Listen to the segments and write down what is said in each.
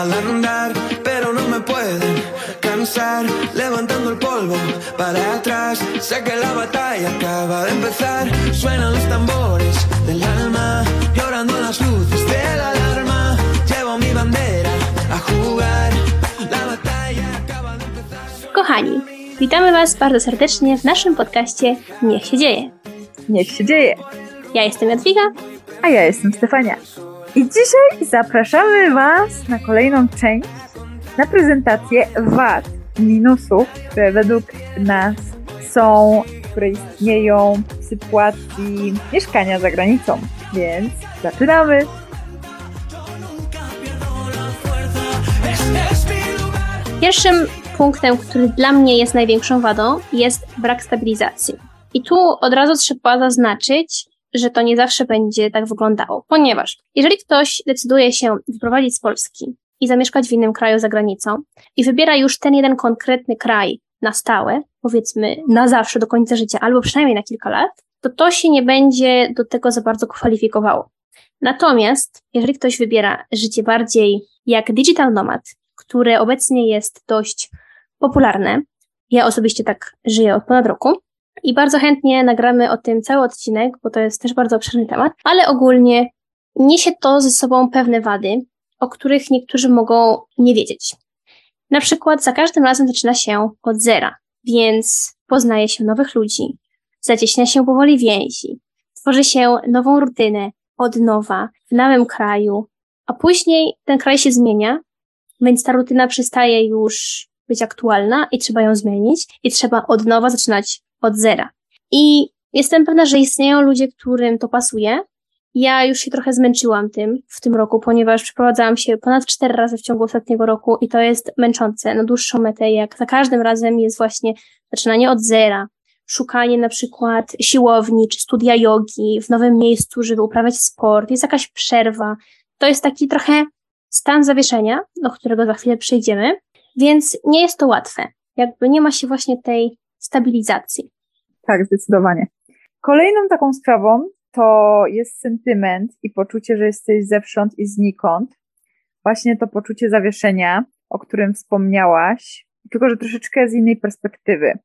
al andar, pero no me pueden cansar, levantando el polvo para atrás. Sé que la batalla acaba de empezar, suenan los tambores del alma, llorando en las luces de la alarma. Llevo mi bandera a jugar, la batalla acaba de empezar. Kochani, witamy Was bardzo serdecznie w naszym podcaście Niech się dzieje. Niech się dzieje. Ja jestem Jadwiga. A ja jestem Stefania. I dzisiaj zapraszamy Was na kolejną część, na prezentację wad, minusów, które według nas są, które istnieją w sytuacji mieszkania za granicą. Więc zaczynamy! Pierwszym punktem, który dla mnie jest największą wadą, jest brak stabilizacji. I tu od razu trzeba zaznaczyć, że to nie zawsze będzie tak wyglądało, ponieważ jeżeli ktoś decyduje się wyprowadzić z Polski i zamieszkać w innym kraju za granicą i wybiera już ten jeden konkretny kraj na stałe, powiedzmy na zawsze do końca życia, albo przynajmniej na kilka lat, to to się nie będzie do tego za bardzo kwalifikowało. Natomiast jeżeli ktoś wybiera życie bardziej jak digital nomad, które obecnie jest dość popularne, ja osobiście tak żyję od ponad roku, i bardzo chętnie nagramy o tym cały odcinek, bo to jest też bardzo obszerny temat, ale ogólnie niesie to ze sobą pewne wady, o których niektórzy mogą nie wiedzieć. Na przykład za każdym razem zaczyna się od zera, więc poznaje się nowych ludzi, zacieśnia się powoli więzi, tworzy się nową rutynę od nowa w nowym kraju, a później ten kraj się zmienia, więc ta rutyna przestaje już być aktualna i trzeba ją zmienić i trzeba od nowa zaczynać od zera. I jestem pewna, że istnieją ludzie, którym to pasuje. Ja już się trochę zmęczyłam tym w tym roku, ponieważ przeprowadzałam się ponad cztery razy w ciągu ostatniego roku i to jest męczące na dłuższą metę, jak za każdym razem jest właśnie zaczynanie od zera, szukanie na przykład siłowni czy studia jogi w nowym miejscu, żeby uprawiać sport, jest jakaś przerwa. To jest taki trochę stan zawieszenia, do którego za chwilę przejdziemy, więc nie jest to łatwe. Jakby nie ma się właśnie tej stabilizacji. Tak, zdecydowanie. Kolejną taką sprawą to jest sentyment i poczucie, że jesteś zewsząd i znikąd. Właśnie to poczucie zawieszenia, o którym wspomniałaś, tylko że troszeczkę z innej perspektywy.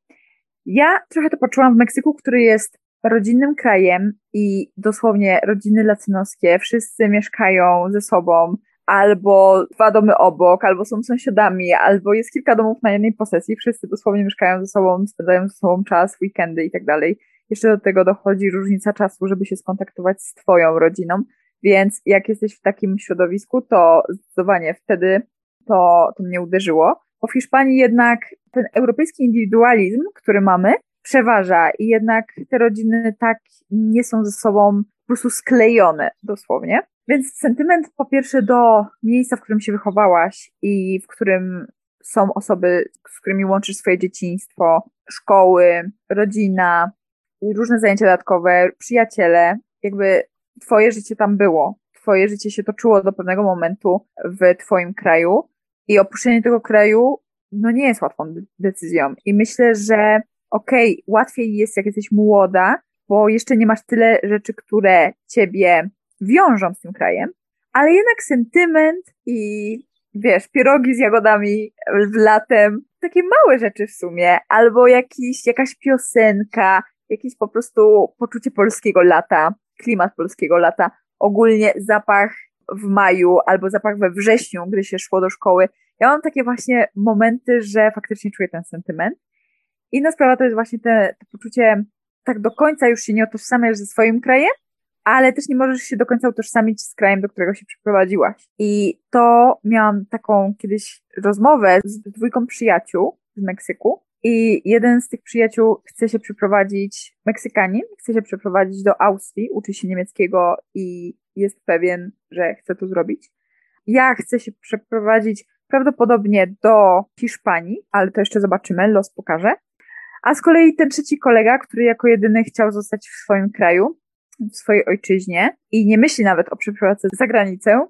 Ja trochę to poczułam w Meksyku, który jest rodzinnym krajem i dosłownie rodziny latynoskie, wszyscy mieszkają ze sobą, albo dwa domy obok, albo są sąsiadami, albo jest kilka domów na jednej posesji, wszyscy dosłownie mieszkają ze sobą, spędzają ze sobą czas, weekendy i tak dalej. Jeszcze do tego dochodzi różnica czasu, żeby się skontaktować z twoją rodziną, więc jak jesteś w takim środowisku, to zdecydowanie wtedy to, to mnie uderzyło. Bo w Hiszpanii jednak ten europejski indywidualizm, który mamy, przeważa i jednak te rodziny tak nie są ze sobą po prostu sklejone dosłownie. Więc sentyment po pierwsze do miejsca, w którym się wychowałaś i w którym są osoby, z którymi łączysz swoje dzieciństwo, szkoły, rodzina, różne zajęcia dodatkowe, przyjaciele, jakby twoje życie tam było. Twoje życie się toczyło do pewnego momentu w twoim kraju i opuszczenie tego kraju no nie jest łatwą decyzją. I myślę, że okej, okay, łatwiej jest jak jesteś młoda, bo jeszcze nie masz tyle rzeczy, które ciebie wiążą z tym krajem, ale jednak sentyment i wiesz, pierogi z jagodami w latem, takie małe rzeczy w sumie, albo jakiś, jakaś piosenka, jakieś po prostu poczucie polskiego lata, klimat polskiego lata, ogólnie zapach w maju albo zapach we wrześniu, gdy się szło do szkoły. Ja mam takie właśnie momenty, że faktycznie czuję ten sentyment. Inna sprawa to jest właśnie te, to poczucie, tak do końca już się nie otożsamiasz ze swoim krajem, ale też nie możesz się do końca utożsamić z krajem, do którego się przeprowadziłaś. I to miałam taką kiedyś rozmowę z dwójką przyjaciół z Meksyku. I jeden z tych przyjaciół chce się przeprowadzić, Meksykanin, chce się przeprowadzić do Austrii, uczy się niemieckiego i jest pewien, że chce to zrobić. Ja chcę się przeprowadzić prawdopodobnie do Hiszpanii, ale to jeszcze zobaczymy, los pokaże. A z kolei ten trzeci kolega, który jako jedyny chciał zostać w swoim kraju, w swojej ojczyźnie i nie myśli nawet o przeprowadzce za granicę,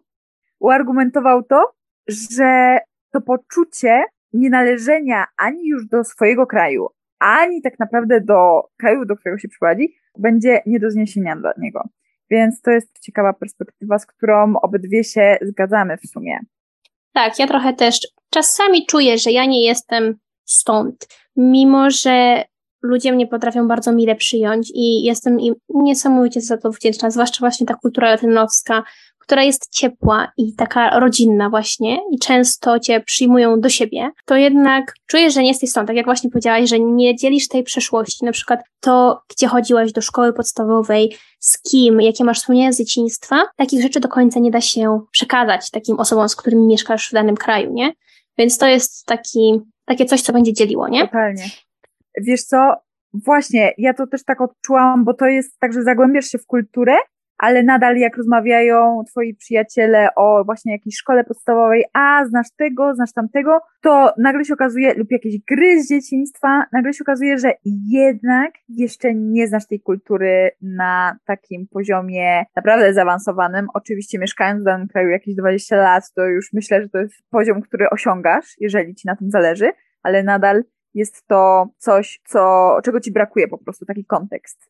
uargumentował to, że to poczucie nienależenia ani już do swojego kraju, ani tak naprawdę do kraju, do którego się przyprowadzi, będzie nie do zniesienia dla niego. Więc to jest ciekawa perspektywa, z którą obydwie się zgadzamy w sumie. Tak, ja trochę też czasami czuję, że ja nie jestem stąd, mimo że ludzie mnie potrafią bardzo mile przyjąć i jestem im niesamowicie za to wdzięczna, zwłaszcza właśnie ta kultura latynowska, która jest ciepła i taka rodzinna właśnie i często cię przyjmują do siebie, to jednak czujesz, że nie jesteś stąd. Tak jak właśnie powiedziałaś, że nie dzielisz tej przeszłości, na przykład to, gdzie chodziłaś do szkoły podstawowej, z kim, jakie masz wspomnienia z dzieciństwa, takich rzeczy do końca nie da się przekazać takim osobom, z którymi mieszkasz w danym kraju, nie? Więc to jest taki, takie coś, co będzie dzieliło, nie? Totalnie. Wiesz co, właśnie, ja to też tak odczułam, bo to jest tak, że zagłębiasz się w kulturę ale nadal jak rozmawiają twoi przyjaciele o właśnie jakiejś szkole podstawowej, a znasz tego, znasz tamtego, to nagle się okazuje, lub jakieś gry z dzieciństwa, nagle się okazuje, że jednak jeszcze nie znasz tej kultury na takim poziomie naprawdę zaawansowanym. Oczywiście mieszkając w danym kraju jakieś 20 lat, to już myślę, że to jest poziom, który osiągasz, jeżeli ci na tym zależy, ale nadal jest to coś, co, czego ci brakuje po prostu, taki kontekst.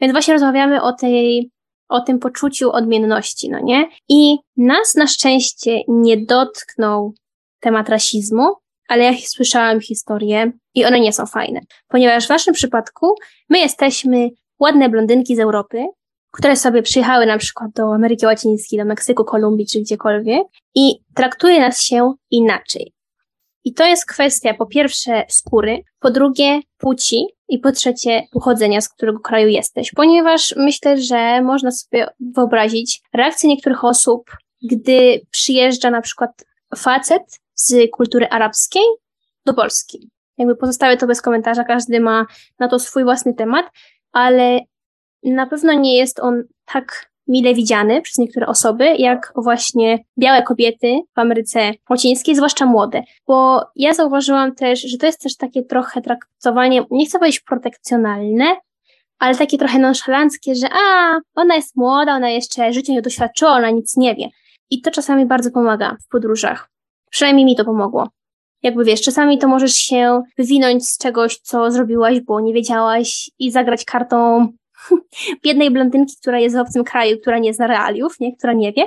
Więc właśnie rozmawiamy o tej o tym poczuciu odmienności, no nie? I nas na szczęście nie dotknął temat rasizmu, ale ja słyszałam historie i one nie są fajne, ponieważ w waszym przypadku my jesteśmy ładne blondynki z Europy, które sobie przyjechały na przykład do Ameryki Łacińskiej, do Meksyku, Kolumbii czy gdziekolwiek i traktuje nas się inaczej. I to jest kwestia po pierwsze skóry, po drugie płci i po trzecie pochodzenia, z którego kraju jesteś. Ponieważ myślę, że można sobie wyobrazić reakcję niektórych osób, gdy przyjeżdża na przykład facet z kultury arabskiej do Polski. Jakby pozostawię to bez komentarza, każdy ma na to swój własny temat, ale na pewno nie jest on tak mile widziany przez niektóre osoby, jak właśnie białe kobiety w Ameryce Łacińskiej, zwłaszcza młode. Bo ja zauważyłam też, że to jest też takie trochę traktowanie, nie chcę powiedzieć protekcjonalne, ale takie trochę nonszalanckie, że a, ona jest młoda, ona jeszcze życie nie doświadczyła, ona nic nie wie. I to czasami bardzo pomaga w podróżach. Przynajmniej mi to pomogło. Jakby wiesz, czasami to możesz się wywinąć z czegoś, co zrobiłaś, bo nie wiedziałaś i zagrać kartą biednej blondynki, która jest w obcym kraju, która nie zna realiów, nie? która nie wie.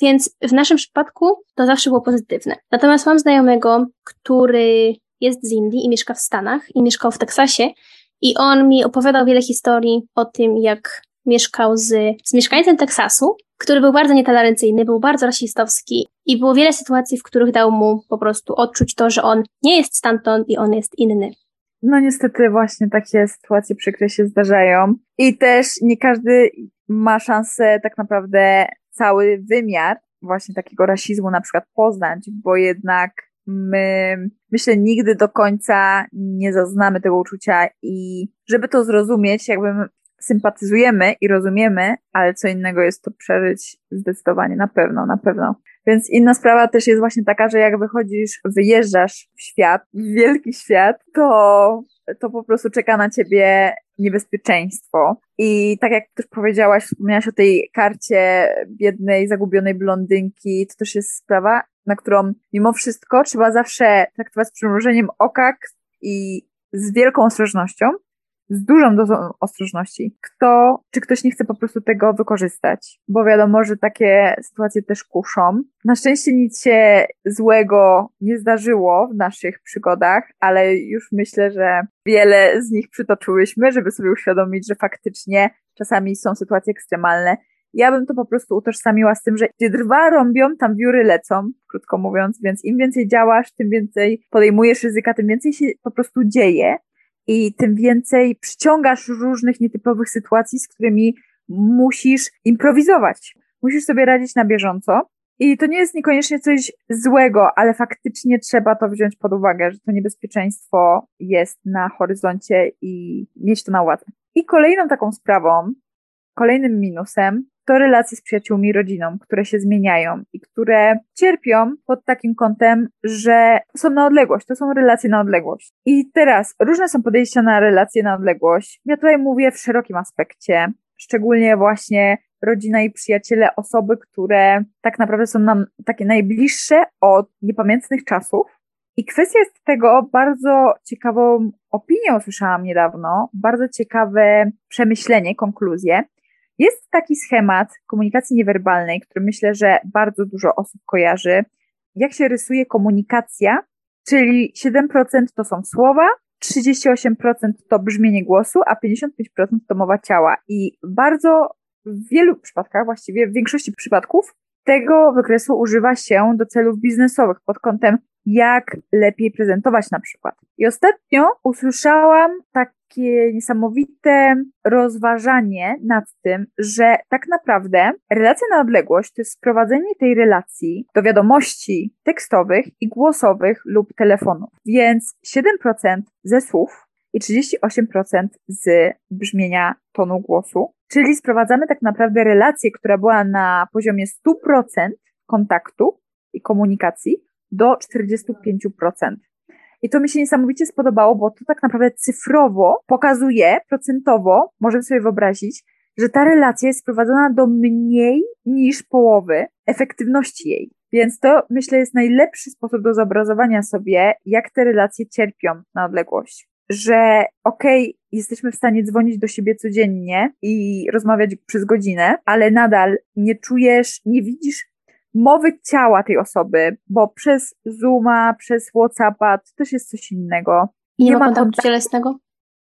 Więc w naszym przypadku to zawsze było pozytywne. Natomiast mam znajomego, który jest z Indii i mieszka w Stanach i mieszkał w Teksasie i on mi opowiadał wiele historii o tym, jak mieszkał z, z mieszkańcem Teksasu, który był bardzo nietolerancyjny, był bardzo rasistowski i było wiele sytuacji, w których dał mu po prostu odczuć to, że on nie jest stamtąd i on jest inny. No niestety właśnie takie sytuacje przykre się zdarzają. I też nie każdy ma szansę tak naprawdę cały wymiar właśnie takiego rasizmu na przykład poznać, bo jednak my myślę nigdy do końca nie zaznamy tego uczucia i żeby to zrozumieć, jakby sympatyzujemy i rozumiemy, ale co innego jest to przeżyć zdecydowanie, na pewno, na pewno. Więc inna sprawa też jest właśnie taka, że jak wychodzisz, wyjeżdżasz w świat, w wielki świat, to, to po prostu czeka na ciebie niebezpieczeństwo. I tak jak też powiedziałaś, wspomniałaś o tej karcie biednej, zagubionej blondynki, to też jest sprawa, na którą mimo wszystko trzeba zawsze traktować z przymrużeniem oka i z wielką ostrożnością, z dużą dozą ostrożności. Kto, czy ktoś nie chce po prostu tego wykorzystać, bo wiadomo, że takie sytuacje też kuszą. Na szczęście nic się złego nie zdarzyło w naszych przygodach, ale już myślę, że wiele z nich przytoczyłyśmy, żeby sobie uświadomić, że faktycznie czasami są sytuacje ekstremalne. Ja bym to po prostu utożsamiła z tym, że gdzie drwa rąbią, tam wióry lecą, krótko mówiąc, więc im więcej działasz, tym więcej podejmujesz ryzyka, tym więcej się po prostu dzieje i tym więcej przyciągasz różnych nietypowych sytuacji, z którymi musisz improwizować. Musisz sobie radzić na bieżąco. I to nie jest niekoniecznie coś złego, ale faktycznie trzeba to wziąć pod uwagę, że to niebezpieczeństwo jest na horyzoncie i mieć to na uwadze. I kolejną taką sprawą, kolejnym minusem to relacje z przyjaciółmi i rodziną, które się zmieniają i które cierpią pod takim kątem, że są na odległość, to są relacje na odległość. I teraz różne są podejścia na relacje na odległość. Ja tutaj mówię w szerokim aspekcie, szczególnie właśnie rodzina i przyjaciele, osoby, które tak naprawdę są nam takie najbliższe od niepamiętnych czasów. I kwestia jest tego bardzo ciekawą opinię usłyszałam niedawno, bardzo ciekawe przemyślenie, konkluzję, jest taki schemat komunikacji niewerbalnej, który myślę, że bardzo dużo osób kojarzy. jak się rysuje komunikacja, czyli 7% to są słowa, 38% to brzmienie głosu, a 55% to mowa ciała. I bardzo w wielu przypadkach, właściwie w większości przypadków, tego wykresu używa się do celów biznesowych pod kątem jak lepiej prezentować na przykład. I ostatnio usłyszałam takie niesamowite rozważanie nad tym, że tak naprawdę relacja na odległość to jest sprowadzenie tej relacji do wiadomości tekstowych i głosowych lub telefonów. Więc 7% ze słów i 38% z brzmienia tonu głosu. Czyli sprowadzamy tak naprawdę relację, która była na poziomie 100% kontaktu i komunikacji do 45%. I to mi się niesamowicie spodobało, bo to tak naprawdę cyfrowo pokazuje, procentowo, możemy sobie wyobrazić, że ta relacja jest sprowadzona do mniej niż połowy efektywności jej. Więc to myślę jest najlepszy sposób do zobrazowania sobie, jak te relacje cierpią na odległość. Że okej, okay, jesteśmy w stanie dzwonić do siebie codziennie i rozmawiać przez godzinę, ale nadal nie czujesz, nie widzisz mowy ciała tej osoby, bo przez Zooma, przez Whatsappa to też jest coś innego. Nie, nie ma kontaktu, kontaktu cielesnego?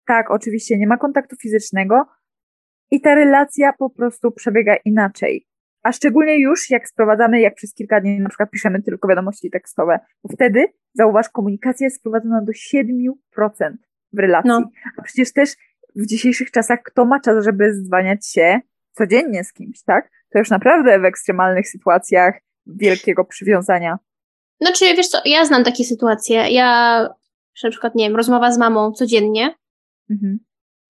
Tak, oczywiście, nie ma kontaktu fizycznego i ta relacja po prostu przebiega inaczej. A szczególnie już jak sprowadzamy, jak przez kilka dni na przykład piszemy tylko wiadomości tekstowe, bo wtedy, zauważ, komunikacja jest sprowadzona do 7% w relacji. No. A przecież też w dzisiejszych czasach kto ma czas, żeby zwaniać się codziennie z kimś, tak? To już naprawdę w ekstremalnych sytuacjach wielkiego przywiązania. No czy wiesz co, ja znam takie sytuacje. Ja na przykład, nie wiem, rozmowa z mamą codziennie, mhm.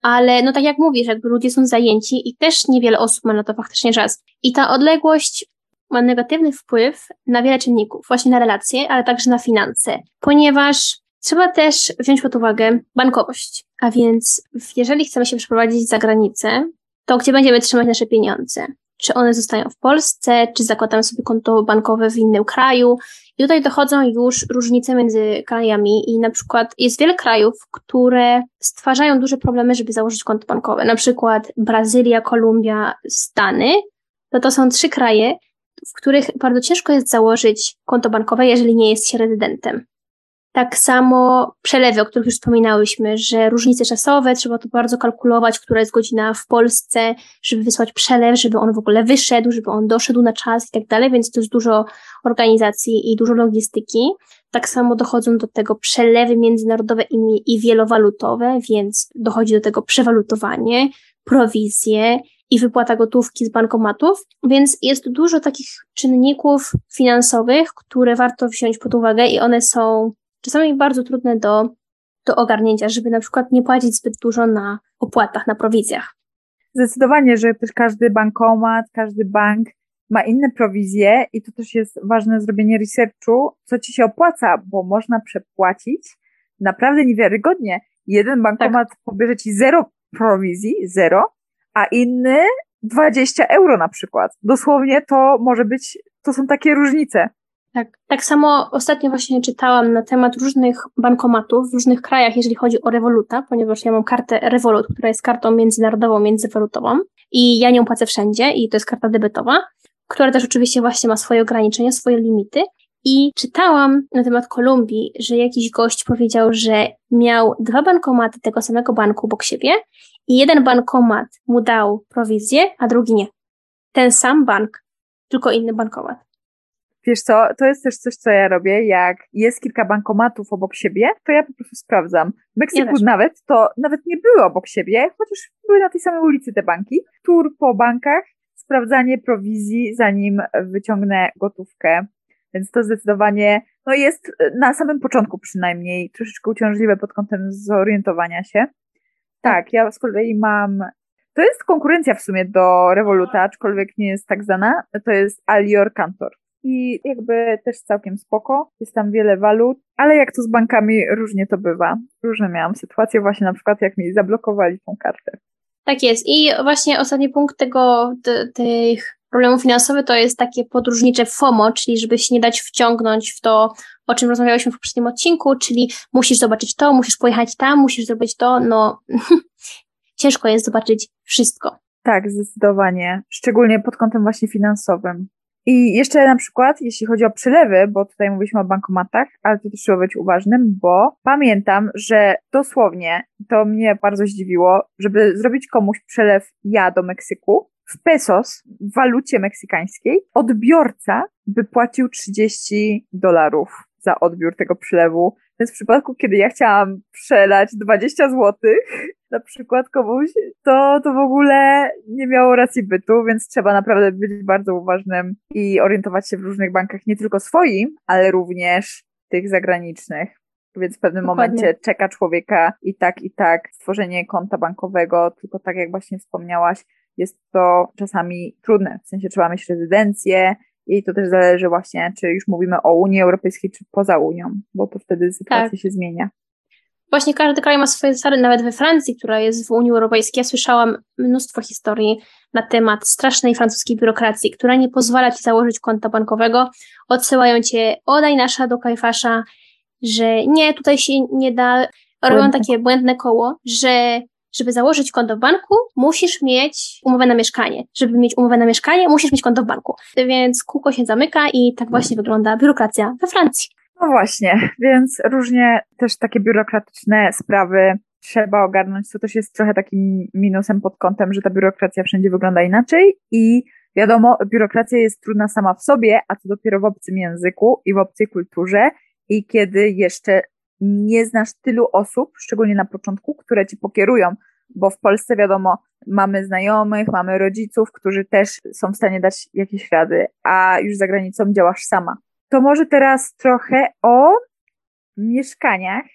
ale no tak jak mówisz, jakby ludzie są zajęci i też niewiele osób ma na to faktycznie czas. I ta odległość ma negatywny wpływ na wiele czynników, właśnie na relacje, ale także na finanse, ponieważ trzeba też wziąć pod uwagę bankowość. A więc jeżeli chcemy się przeprowadzić za granicę, to gdzie będziemy trzymać nasze pieniądze? Czy one zostają w Polsce, czy zakładamy sobie konto bankowe w innym kraju? I tutaj dochodzą już różnice między krajami i na przykład jest wiele krajów, które stwarzają duże problemy, żeby założyć konto bankowe. Na przykład Brazylia, Kolumbia, Stany. To to są trzy kraje, w których bardzo ciężko jest założyć konto bankowe, jeżeli nie jest się rezydentem. Tak samo przelewy, o których już wspominałyśmy, że różnice czasowe, trzeba to bardzo kalkulować, która jest godzina w Polsce, żeby wysłać przelew, żeby on w ogóle wyszedł, żeby on doszedł na czas i tak dalej, więc to jest dużo organizacji i dużo logistyki. Tak samo dochodzą do tego przelewy międzynarodowe i, wielowalutowe, więc dochodzi do tego przewalutowanie, prowizje i wypłata gotówki z bankomatów, więc jest dużo takich czynników finansowych, które warto wziąć pod uwagę i one są czasami bardzo trudne do, do ogarnięcia, żeby na przykład nie płacić zbyt dużo na opłatach, na prowizjach. Zdecydowanie, że też każdy bankomat, każdy bank ma inne prowizje i to też jest ważne zrobienie researchu, co ci się opłaca, bo można przepłacić naprawdę niewiarygodnie. Jeden bankomat tak. pobierze ci zero prowizji, zero, a inny 20 euro na przykład. Dosłownie to może być, to są takie różnice. Tak, tak samo ostatnio właśnie czytałam na temat różnych bankomatów w różnych krajach, jeżeli chodzi o Revoluta, ponieważ ja mam kartę Revolut, która jest kartą międzynarodową, międzywalutową i ja nią płacę wszędzie i to jest karta debetowa, która też oczywiście właśnie ma swoje ograniczenia, swoje limity. I czytałam na temat Kolumbii, że jakiś gość powiedział, że miał dwa bankomaty tego samego banku obok siebie i jeden bankomat mu dał prowizję, a drugi nie. Ten sam bank, tylko inny bankomat. Wiesz co, to jest też coś, co ja robię, jak jest kilka bankomatów obok siebie, to ja po prostu sprawdzam. W Meksyku ja nawet, to nawet nie były obok siebie, chociaż były na tej samej ulicy te banki. Tur po bankach, sprawdzanie prowizji, zanim wyciągnę gotówkę. Więc to zdecydowanie, no jest na samym początku przynajmniej troszeczkę uciążliwe pod kątem zorientowania się. Tak, ja z kolei mam to jest konkurencja w sumie do Revoluta, aczkolwiek nie jest tak znana. To jest Alior Cantor i jakby też całkiem spoko. Jest tam wiele walut, ale jak to z bankami różnie to bywa. Różne miałam sytuacje właśnie na przykład jak mi zablokowali tą kartę. Tak jest i właśnie ostatni punkt tego, tych problemów finansowych to jest takie podróżnicze FOMO, czyli żeby się nie dać wciągnąć w to, o czym rozmawiałyśmy w poprzednim odcinku, czyli musisz zobaczyć to, musisz pojechać tam, musisz zrobić to, no ciężko jest zobaczyć wszystko. Tak, zdecydowanie. Szczególnie pod kątem właśnie finansowym. I jeszcze na przykład, jeśli chodzi o przelewy, bo tutaj mówiliśmy o bankomatach, ale to też trzeba być uważnym, bo pamiętam, że dosłownie to mnie bardzo zdziwiło, żeby zrobić komuś przelew ja do Meksyku w pesos, w walucie meksykańskiej, odbiorca by płacił 30 dolarów za odbiór tego przelewu. Więc w przypadku, kiedy ja chciałam przelać 20 zł na przykład komuś, to, to w ogóle nie miało racji bytu, więc trzeba naprawdę być bardzo uważnym i orientować się w różnych bankach, nie tylko swoim, ale również tych zagranicznych. Więc w pewnym Dokładnie. momencie czeka człowieka i tak, i tak stworzenie konta bankowego, tylko tak jak właśnie wspomniałaś, jest to czasami trudne. W sensie trzeba mieć rezydencję, i to też zależy właśnie, czy już mówimy o Unii Europejskiej, czy poza Unią, bo to wtedy sytuacja tak. się zmienia. Właśnie każdy kraj ma swoje zasady, nawet we Francji, która jest w Unii Europejskiej. Ja słyszałam mnóstwo historii na temat strasznej francuskiej biurokracji, która nie pozwala ci założyć konta bankowego. Odsyłają cię odaj nasza do kajfasza, że nie, tutaj się nie da. Robią takie błędne koło, że żeby założyć konto w banku, musisz mieć umowę na mieszkanie. Żeby mieć umowę na mieszkanie, musisz mieć konto w banku. Więc kółko się zamyka i tak właśnie wygląda biurokracja we Francji. No właśnie, więc różnie też takie biurokratyczne sprawy trzeba ogarnąć, co też jest trochę takim minusem pod kątem, że ta biurokracja wszędzie wygląda inaczej i wiadomo, biurokracja jest trudna sama w sobie, a co dopiero w obcym języku i w obcej kulturze i kiedy jeszcze nie znasz tylu osób, szczególnie na początku, które ci pokierują, bo w Polsce wiadomo, mamy znajomych, mamy rodziców, którzy też są w stanie dać jakieś rady, a już za granicą działasz sama. To może teraz trochę o mieszkaniach,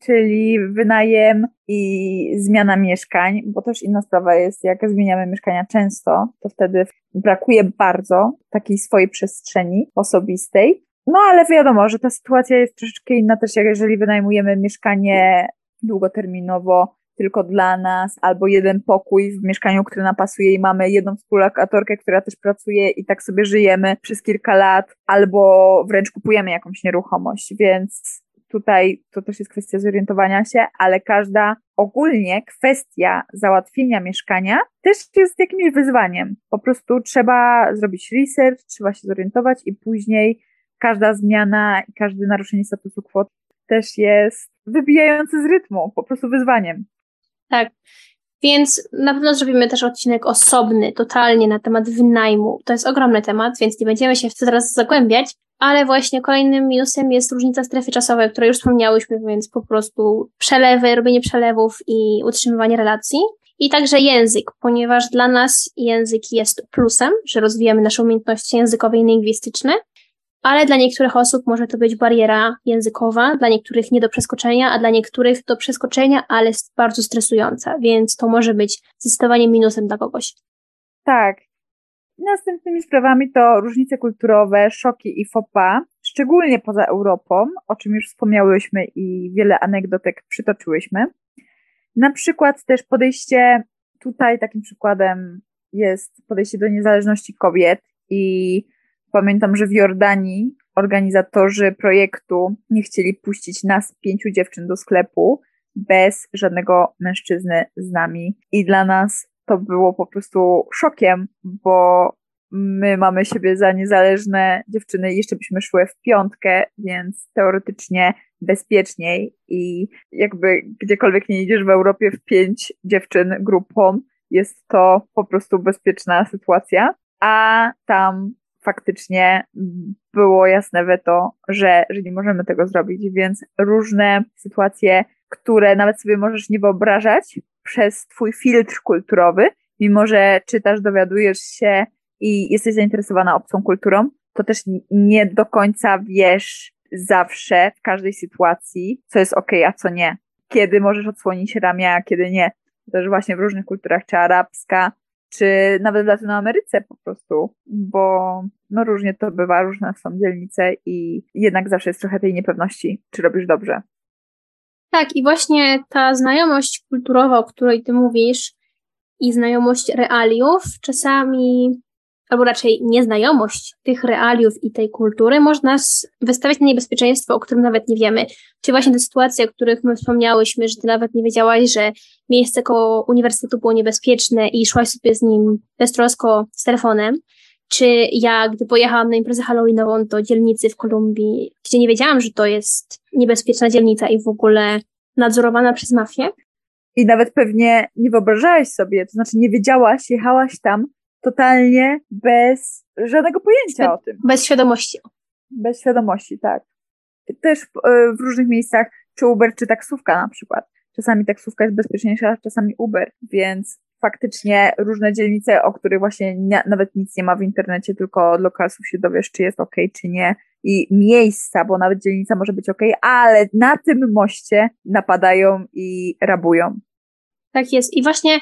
czyli wynajem i zmiana mieszkań, bo też inna sprawa jest, jak zmieniamy mieszkania często, to wtedy brakuje bardzo takiej swojej przestrzeni osobistej. No ale wiadomo, że ta sytuacja jest troszeczkę inna też, jak jeżeli wynajmujemy mieszkanie długoterminowo tylko dla nas, albo jeden pokój w mieszkaniu, które nam pasuje i mamy jedną współlokatorkę, która też pracuje i tak sobie żyjemy przez kilka lat, albo wręcz kupujemy jakąś nieruchomość, więc tutaj to też jest kwestia zorientowania się, ale każda ogólnie kwestia załatwienia mieszkania też jest jakimś wyzwaniem. Po prostu trzeba zrobić research, trzeba się zorientować i później każda zmiana i każde naruszenie statusu quo też jest wybijające z rytmu, po prostu wyzwaniem. Tak. Więc na pewno zrobimy też odcinek osobny, totalnie na temat wynajmu. To jest ogromny temat, więc nie będziemy się w to teraz zagłębiać, ale właśnie kolejnym minusem jest różnica strefy czasowej, o której już wspomniałyśmy, więc po prostu przelewy, robienie przelewów i utrzymywanie relacji. I także język, ponieważ dla nas język jest plusem, że rozwijamy nasze umiejętności językowe i lingwistyczne, ale dla niektórych osób może to być bariera językowa, dla niektórych nie do przeskoczenia, a dla niektórych do przeskoczenia, ale bardzo stresująca, więc to może być zdecydowanie minusem dla kogoś. Tak. Następnymi sprawami to różnice kulturowe, szoki i fopa, szczególnie poza Europą, o czym już wspomniałyśmy i wiele anegdotek przytoczyłyśmy. Na przykład też podejście, tutaj takim przykładem jest podejście do niezależności kobiet i Pamiętam, że w Jordanii organizatorzy projektu nie chcieli puścić nas pięciu dziewczyn do sklepu bez żadnego mężczyzny z nami. I dla nas to było po prostu szokiem, bo my mamy siebie za niezależne dziewczyny jeszcze byśmy szły w piątkę, więc teoretycznie bezpieczniej i jakby gdziekolwiek nie idziesz w Europie w pięć dziewczyn grupą, jest to po prostu bezpieczna sytuacja. A tam faktycznie było jasne weto, że, że nie możemy tego zrobić, więc różne sytuacje, które nawet sobie możesz nie wyobrażać przez twój filtr kulturowy, mimo że czytasz, dowiadujesz się i jesteś zainteresowana obcą kulturą, to też nie do końca wiesz zawsze w każdej sytuacji, co jest ok, a co nie. Kiedy możesz odsłonić ramię, a kiedy nie. Też właśnie w różnych kulturach, czy arabska, czy nawet w Latynoameryce po prostu, bo no różnie to bywa, różne są dzielnice i jednak zawsze jest trochę tej niepewności, czy robisz dobrze. Tak, i właśnie ta znajomość kulturowa, o której ty mówisz, i znajomość realiów czasami albo raczej nieznajomość tych realiów i tej kultury może nas wystawiać na niebezpieczeństwo, o którym nawet nie wiemy. Czyli właśnie te sytuacje, o których my wspomniałyśmy, że ty nawet nie wiedziałaś, że miejsce koło uniwersytetu było niebezpieczne i szłaś sobie z nim beztrosko z telefonem. czy ja, gdy pojechałam na imprezę halloweenową do dzielnicy w Kolumbii, gdzie nie wiedziałam, że to jest niebezpieczna dzielnica i w ogóle nadzorowana przez mafię. I nawet pewnie nie wyobrażałaś sobie, to znaczy nie wiedziałaś, jechałaś tam totalnie bez żadnego pojęcia o tym. Bez świadomości. Bez świadomości, tak. Też e, w różnych miejscach, czy Uber, czy taksówka na przykład. Czasami taksówka jest bezpieczniejsza, czasami Uber, więc faktycznie różne dzielnice, o których właśnie nie, nawet nic nie ma w internecie, tylko od lokalsów się dowiesz, czy jest ok, czy nie. I miejsca, bo nawet dzielnica może być ok, ale na tym moście napadają i rabują. Tak jest. I właśnie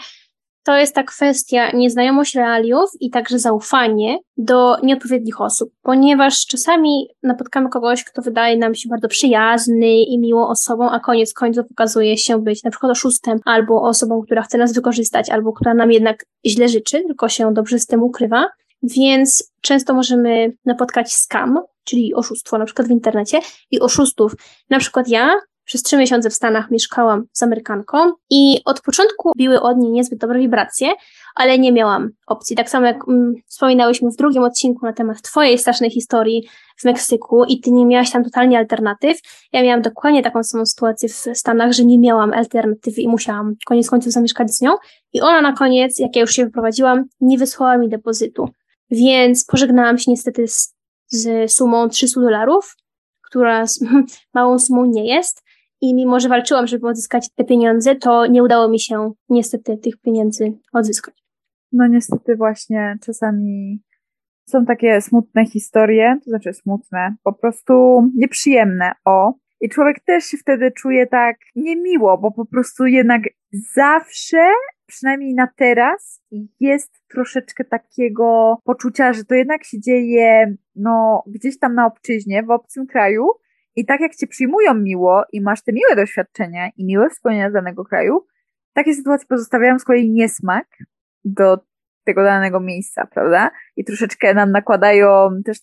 to jest ta kwestia nieznajomość realiów i także zaufanie do nieodpowiednich osób, ponieważ czasami napotkamy kogoś, kto wydaje nam się bardzo przyjazny i miłą osobą, a koniec końców okazuje się być na przykład oszustem albo osobą, która chce nas wykorzystać, albo która nam jednak źle życzy, tylko się dobrze z tym ukrywa. Więc często możemy napotkać scam, czyli oszustwo na przykład w internecie i oszustów. Na przykład ja przez trzy miesiące w Stanach mieszkałam z Amerykanką i od początku biły od niej niezbyt dobre wibracje, ale nie miałam opcji. Tak samo jak mm, wspominałyśmy w drugim odcinku na temat Twojej strasznej historii w Meksyku i Ty nie miałaś tam totalnie alternatyw. Ja miałam dokładnie taką samą sytuację w Stanach, że nie miałam alternatywy i musiałam koniec końców zamieszkać z nią. I ona na koniec, jak ja już się wyprowadziłam, nie wysłała mi depozytu. Więc pożegnałam się niestety z, z sumą 300 dolarów, która małą sumą nie jest, i mimo, że walczyłam, żeby odzyskać te pieniądze, to nie udało mi się niestety tych pieniędzy odzyskać. No niestety właśnie czasami są takie smutne historie, to znaczy smutne, po prostu nieprzyjemne, o. I człowiek też się wtedy czuje tak niemiło, bo po prostu jednak zawsze, przynajmniej na teraz, jest troszeczkę takiego poczucia, że to jednak się dzieje no, gdzieś tam na obczyźnie, w obcym kraju, i tak jak cię przyjmują miło i masz te miłe doświadczenia i miłe wspomnienia z danego kraju, takie sytuacje pozostawiają z kolei niesmak do tego danego miejsca, prawda? I troszeczkę nam nakładają też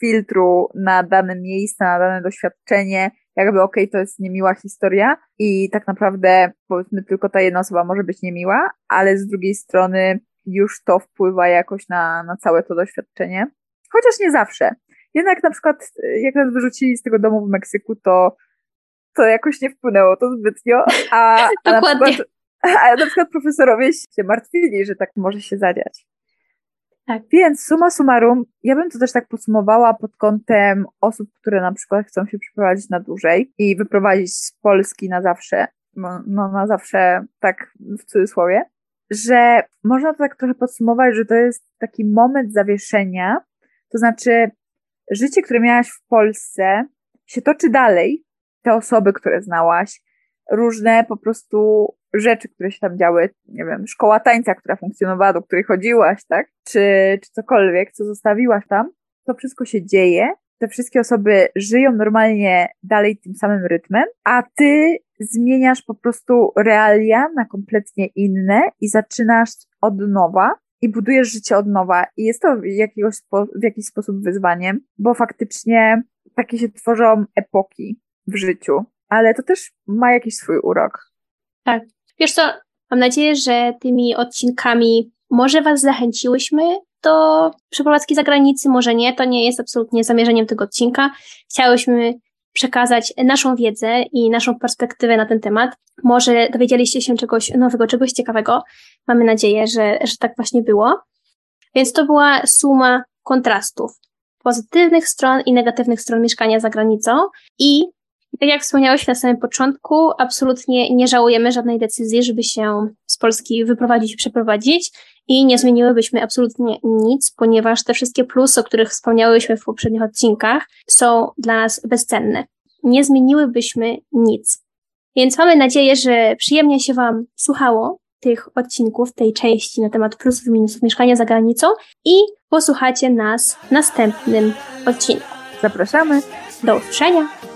filtru na dane miejsce, na dane doświadczenie, jakby okej, okay, to jest niemiła historia i tak naprawdę powiedzmy tylko ta jedna osoba może być niemiła, ale z drugiej strony już to wpływa jakoś na, na całe to doświadczenie. Chociaż nie zawsze. Jednak na przykład, jak nas wyrzucili z tego domu w Meksyku, to, to jakoś nie wpłynęło to zbytnio, a, a, na, przykład, a na przykład profesorowie się martwili, że tak może się zadziać. Tak. Więc suma summarum, ja bym to też tak podsumowała pod kątem osób, które na przykład chcą się przeprowadzić na dłużej i wyprowadzić z Polski na zawsze, no, no na zawsze tak w cudzysłowie, że można to tak trochę podsumować, że to jest taki moment zawieszenia, to znaczy życie, które miałaś w Polsce, się toczy dalej. Te osoby, które znałaś, różne po prostu rzeczy, które się tam działy, nie wiem, szkoła tańca, która funkcjonowała, do której chodziłaś, tak? Czy, czy cokolwiek, co zostawiłaś tam, to wszystko się dzieje. Te wszystkie osoby żyją normalnie dalej tym samym rytmem, a ty zmieniasz po prostu realia na kompletnie inne i zaczynasz od nowa i budujesz życie od nowa. I jest to jakiegoś w jakiś sposób wyzwaniem, bo faktycznie takie się tworzą epoki w życiu, ale to też ma jakiś swój urok. Tak. Wiesz co, mam nadzieję, że tymi odcinkami może Was zachęciłyśmy do przeprowadzki za granicy, może nie, to nie jest absolutnie zamierzeniem tego odcinka. Chciałyśmy przekazać naszą wiedzę i naszą perspektywę na ten temat. Może dowiedzieliście się czegoś nowego, czegoś ciekawego. Mamy nadzieję, że, że tak właśnie było. Więc to była suma kontrastów, pozytywnych stron i negatywnych stron mieszkania za granicą i tak jak wspomniałeś na samym początku, absolutnie nie żałujemy żadnej decyzji, żeby się z Polski wyprowadzić i przeprowadzić i nie zmieniłybyśmy absolutnie nic, ponieważ te wszystkie plusy, o których wspomniałyśmy w poprzednich odcinkach, są dla nas bezcenne. Nie zmieniłybyśmy nic. Więc mamy nadzieję, że przyjemnie się Wam słuchało tych odcinków, tej części na temat plusów i minusów mieszkania za granicą i posłuchacie nas w następnym odcinku. Zapraszamy. Do usłyszenia.